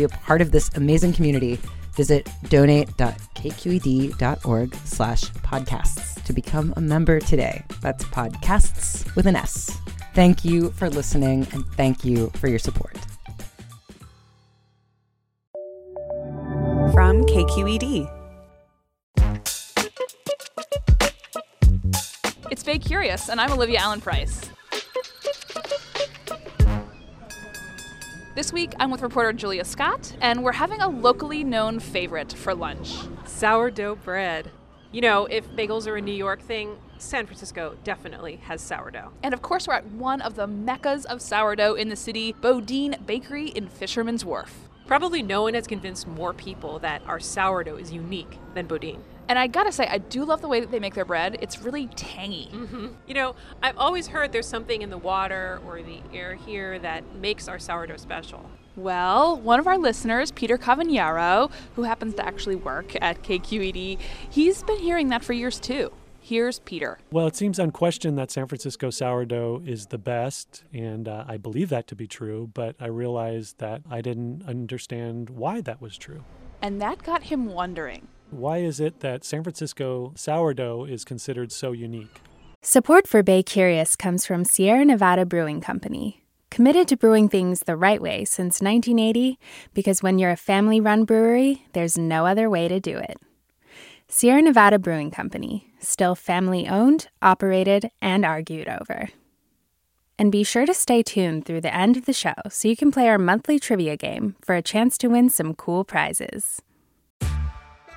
be a part of this amazing community, visit donate.kqed.org slash podcasts to become a member today. That's podcasts with an S. Thank you for listening and thank you for your support. From KQED. It's Bay Curious, and I'm Olivia Allen Price. This week, I'm with reporter Julia Scott, and we're having a locally known favorite for lunch sourdough bread. You know, if bagels are a New York thing, San Francisco definitely has sourdough. And of course, we're at one of the meccas of sourdough in the city, Boudin Bakery in Fisherman's Wharf. Probably no one has convinced more people that our sourdough is unique than Boudin. And I gotta say, I do love the way that they make their bread. It's really tangy. Mm-hmm. You know, I've always heard there's something in the water or the air here that makes our sourdough special. Well, one of our listeners, Peter Cavagnaro, who happens to actually work at KQED, he's been hearing that for years too. Here's Peter. Well, it seems unquestioned that San Francisco sourdough is the best, and uh, I believe that to be true, but I realized that I didn't understand why that was true. And that got him wondering why is it that San Francisco sourdough is considered so unique? Support for Bay Curious comes from Sierra Nevada Brewing Company, committed to brewing things the right way since 1980, because when you're a family run brewery, there's no other way to do it. Sierra Nevada Brewing Company, still family owned, operated, and argued over. And be sure to stay tuned through the end of the show so you can play our monthly trivia game for a chance to win some cool prizes.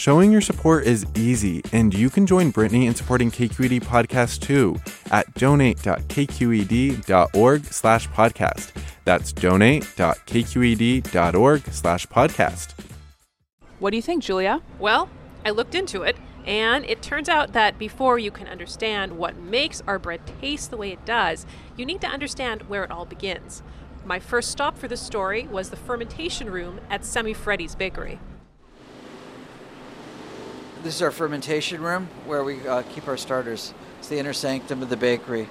Showing your support is easy, and you can join Brittany in supporting KQED podcast too at donate.kqed.org slash podcast. That's donate.kqed.org slash podcast. What do you think, Julia? Well, I looked into it and it turns out that before you can understand what makes our bread taste the way it does, you need to understand where it all begins. My first stop for this story was the fermentation room at Semifreddi's Bakery. This is our fermentation room where we uh, keep our starters. It's the inner sanctum of the bakery.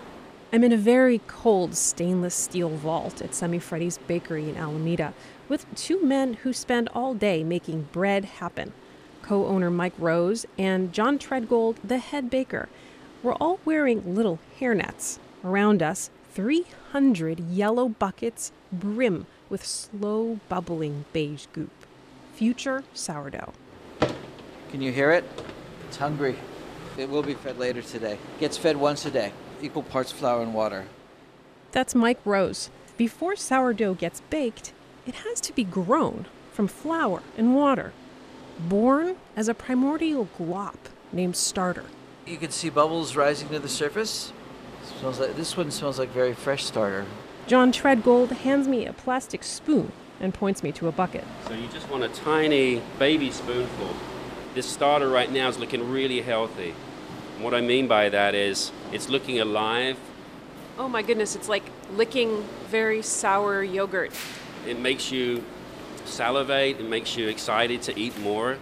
I'm in a very cold stainless steel vault at Semifreddi's Bakery in Alameda with two men who spend all day making bread happen co owner Mike Rose, and John Treadgold, the head baker. We're all wearing little hairnets. Around us, 300 yellow buckets brim with slow bubbling beige goop. Future sourdough. Can you hear it? It's hungry. It will be fed later today. Gets fed once a day, equal parts flour and water. That's Mike Rose. Before sourdough gets baked, it has to be grown from flour and water born as a primordial glop named Starter. You can see bubbles rising to the surface. Smells like this one smells like very fresh starter. John Treadgold hands me a plastic spoon and points me to a bucket. So you just want a tiny baby spoonful. This starter right now is looking really healthy. And what I mean by that is it's looking alive. Oh my goodness, it's like licking very sour yogurt. It makes you salivate, it makes you excited to eat more.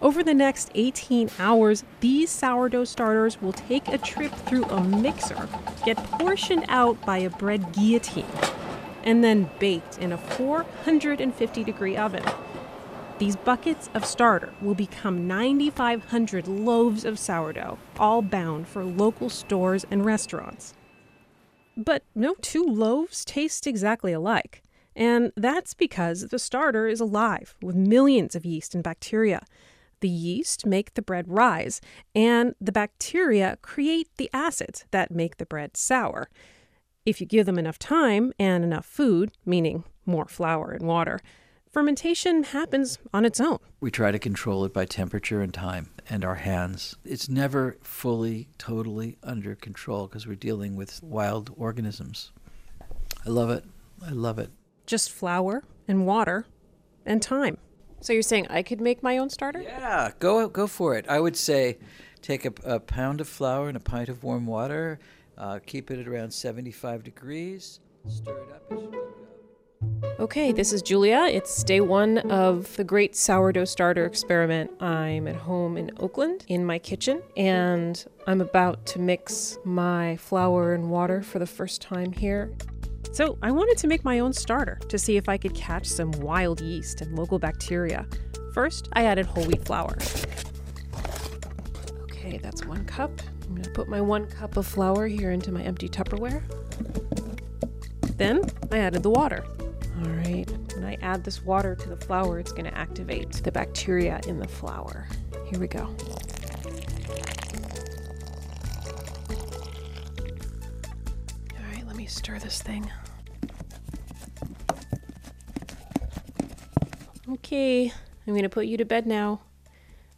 Over the next 18 hours, these sourdough starters will take a trip through a mixer, get portioned out by a bread guillotine. and then baked in a 450 degree oven. These buckets of starter will become 9,500 loaves of sourdough, all bound for local stores and restaurants. But no two loaves taste exactly alike. And that's because the starter is alive with millions of yeast and bacteria. The yeast make the bread rise, and the bacteria create the acids that make the bread sour. If you give them enough time and enough food, meaning more flour and water, fermentation happens on its own. We try to control it by temperature and time and our hands. It's never fully, totally under control because we're dealing with wild organisms. I love it. I love it. Just flour and water and time. So you're saying I could make my own starter? Yeah, go go for it. I would say take a, a pound of flour and a pint of warm water, uh, keep it at around 75 degrees, stir it up. Okay, this is Julia. It's day one of the Great Sourdough Starter Experiment. I'm at home in Oakland in my kitchen, and I'm about to mix my flour and water for the first time here. So, I wanted to make my own starter to see if I could catch some wild yeast and local bacteria. First, I added whole wheat flour. Okay, that's one cup. I'm gonna put my one cup of flour here into my empty Tupperware. Then I added the water. All right, when I add this water to the flour, it's going to activate the bacteria in the flour. Here we go. All right, let me stir this thing. Okay, I'm going to put you to bed now.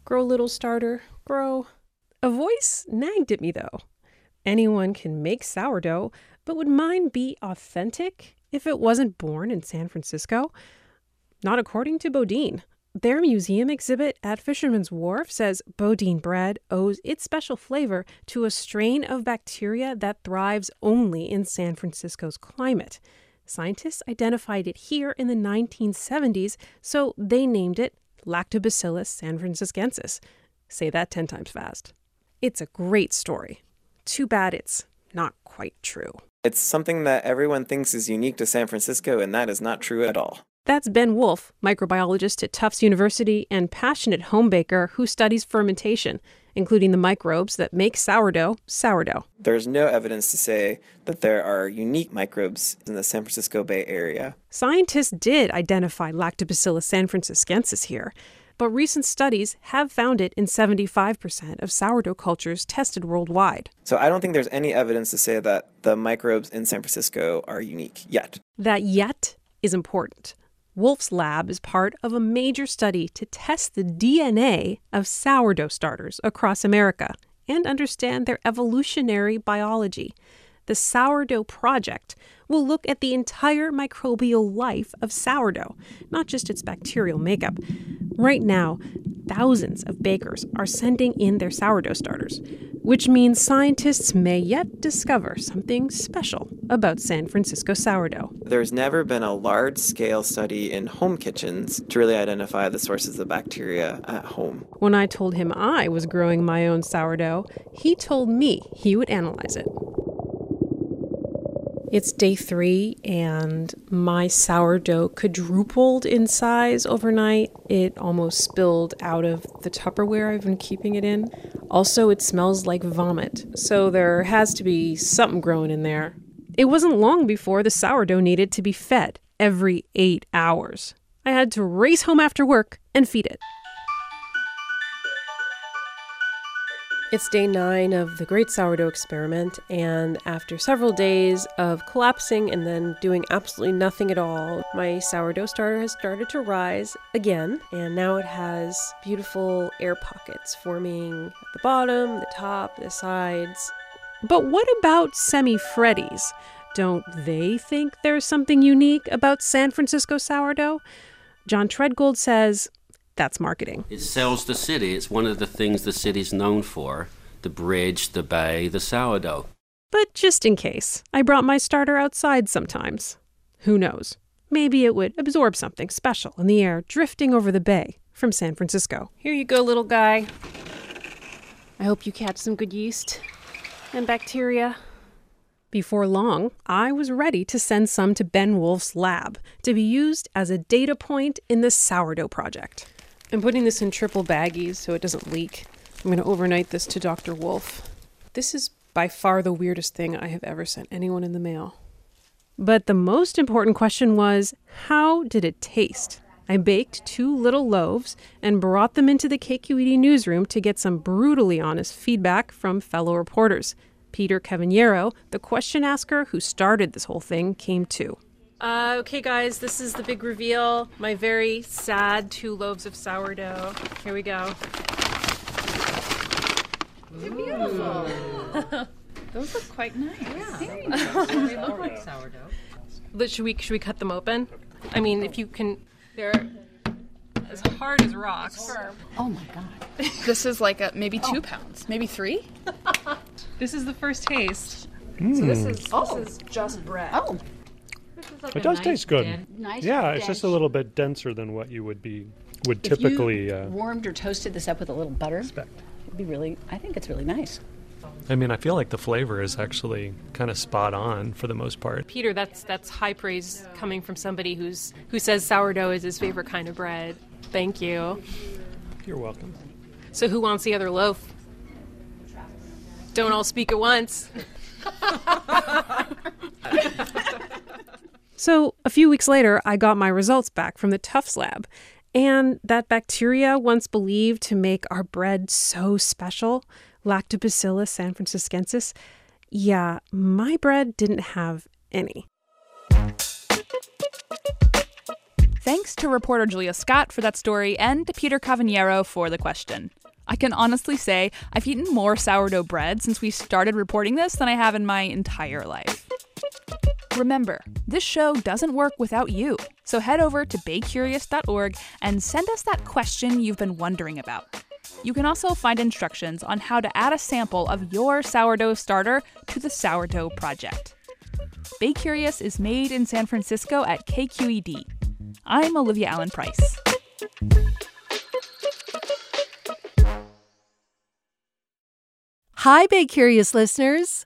Grow, little starter, grow. A voice nagged at me though. Anyone can make sourdough, but would mine be authentic if it wasn't born in San Francisco? Not according to Boudin. Their museum exhibit at Fisherman's Wharf says Boudin bread owes its special flavor to a strain of bacteria that thrives only in San Francisco's climate. Scientists identified it here in the 1970s, so they named it Lactobacillus sanfranciscensis. Say that 10 times fast. It's a great story. Too bad it's not quite true. It's something that everyone thinks is unique to San Francisco, and that is not true at all. That's Ben Wolfe, microbiologist at Tufts University and passionate home baker who studies fermentation, including the microbes that make sourdough sourdough. There's no evidence to say that there are unique microbes in the San Francisco Bay Area. Scientists did identify Lactobacillus sanfranciscensis here, but recent studies have found it in 75% of sourdough cultures tested worldwide. So I don't think there's any evidence to say that the microbes in San Francisco are unique yet. That yet is important. Wolfe's lab is part of a major study to test the DNA of sourdough starters across America and understand their evolutionary biology. The Sourdough Project will look at the entire microbial life of sourdough, not just its bacterial makeup. Right now, thousands of bakers are sending in their sourdough starters, which means scientists may yet discover something special about San Francisco sourdough. There's never been a large scale study in home kitchens to really identify the sources of bacteria at home. When I told him I was growing my own sourdough, he told me he would analyze it. It's day three, and my sourdough quadrupled in size overnight. It almost spilled out of the Tupperware I've been keeping it in. Also, it smells like vomit, so there has to be something growing in there. It wasn't long before the sourdough needed to be fed every eight hours. I had to race home after work and feed it. It's day nine of the Great Sourdough Experiment, and after several days of collapsing and then doing absolutely nothing at all, my sourdough starter has started to rise again, and now it has beautiful air pockets forming at the bottom, the top, the sides. But what about Semifreddi's? Don't they think there's something unique about San Francisco sourdough? John Treadgold says that's marketing. It sells the city. It's one of the things the city's known for the bridge, the bay, the sourdough. But just in case, I brought my starter outside sometimes. Who knows? Maybe it would absorb something special in the air drifting over the bay from San Francisco. Here you go, little guy. I hope you catch some good yeast and bacteria. Before long, I was ready to send some to Ben Wolfe's lab to be used as a data point in the sourdough project. I'm putting this in triple baggies so it doesn't leak. I'm going to overnight this to Dr. Wolfe. This is by far the weirdest thing I have ever sent anyone in the mail. But the most important question was how did it taste? I baked two little loaves and brought them into the KQED newsroom to get some brutally honest feedback from fellow reporters. Peter Cavagnaro, the question asker who started this whole thing, came too. Uh, okay, guys, this is the big reveal. My very sad two loaves of sourdough. Here we go. They're beautiful. Those look quite nice. Yeah. Very nice. they look like sourdough. But should we should we cut them open? I mean, if you can, they're as hard as rocks. Oh my god. This is like a maybe two pounds, maybe three. This is the first taste. Mm. So this is Oh. is just bread. Oh. It does taste good. den- nice yeah, it's just a little bit denser than what you would be would If typically. you Uh, warmed or toasted this up with a little butter, it'd be really. I think it's really nice. I mean, I feel like the flavor is actually kind of spot on for the most part. Peter, that's that's high praise coming from somebody who's who says sourdough is his favorite kind of bread. Thank you. You're welcome. So who wants the other loaf? Don't all speak at once. so, a few weeks later, I got my results back from the Tufts lab. And that bacteria once believed to make our bread so special, Lactobacillus sanfranciscensis, yeah, my bread didn't have any. Thanks to reporter Julia Scott for that story and to Peter Cavagnaro for the question. I can honestly say I've eaten more sourdough bread since we started reporting this than I have in my entire life. Remember, this show doesn't work without you. So head over to baycurious.org and send us that question you've been wondering about. You can also find instructions on how to add a sample of your sourdough starter to the Sourdough Project. Bay Curious is made in San Francisco at KQED. I'm Olivia Allen Price. Hi, Bay Curious listeners.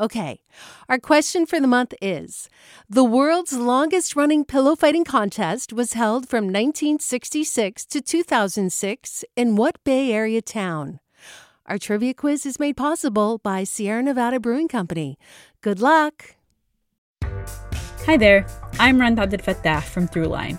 Okay, our question for the month is The world's longest running pillow fighting contest was held from 1966 to 2006 in what Bay Area town? Our trivia quiz is made possible by Sierra Nevada Brewing Company. Good luck! Hi there, I'm Rund Abdelfatah from Throughline.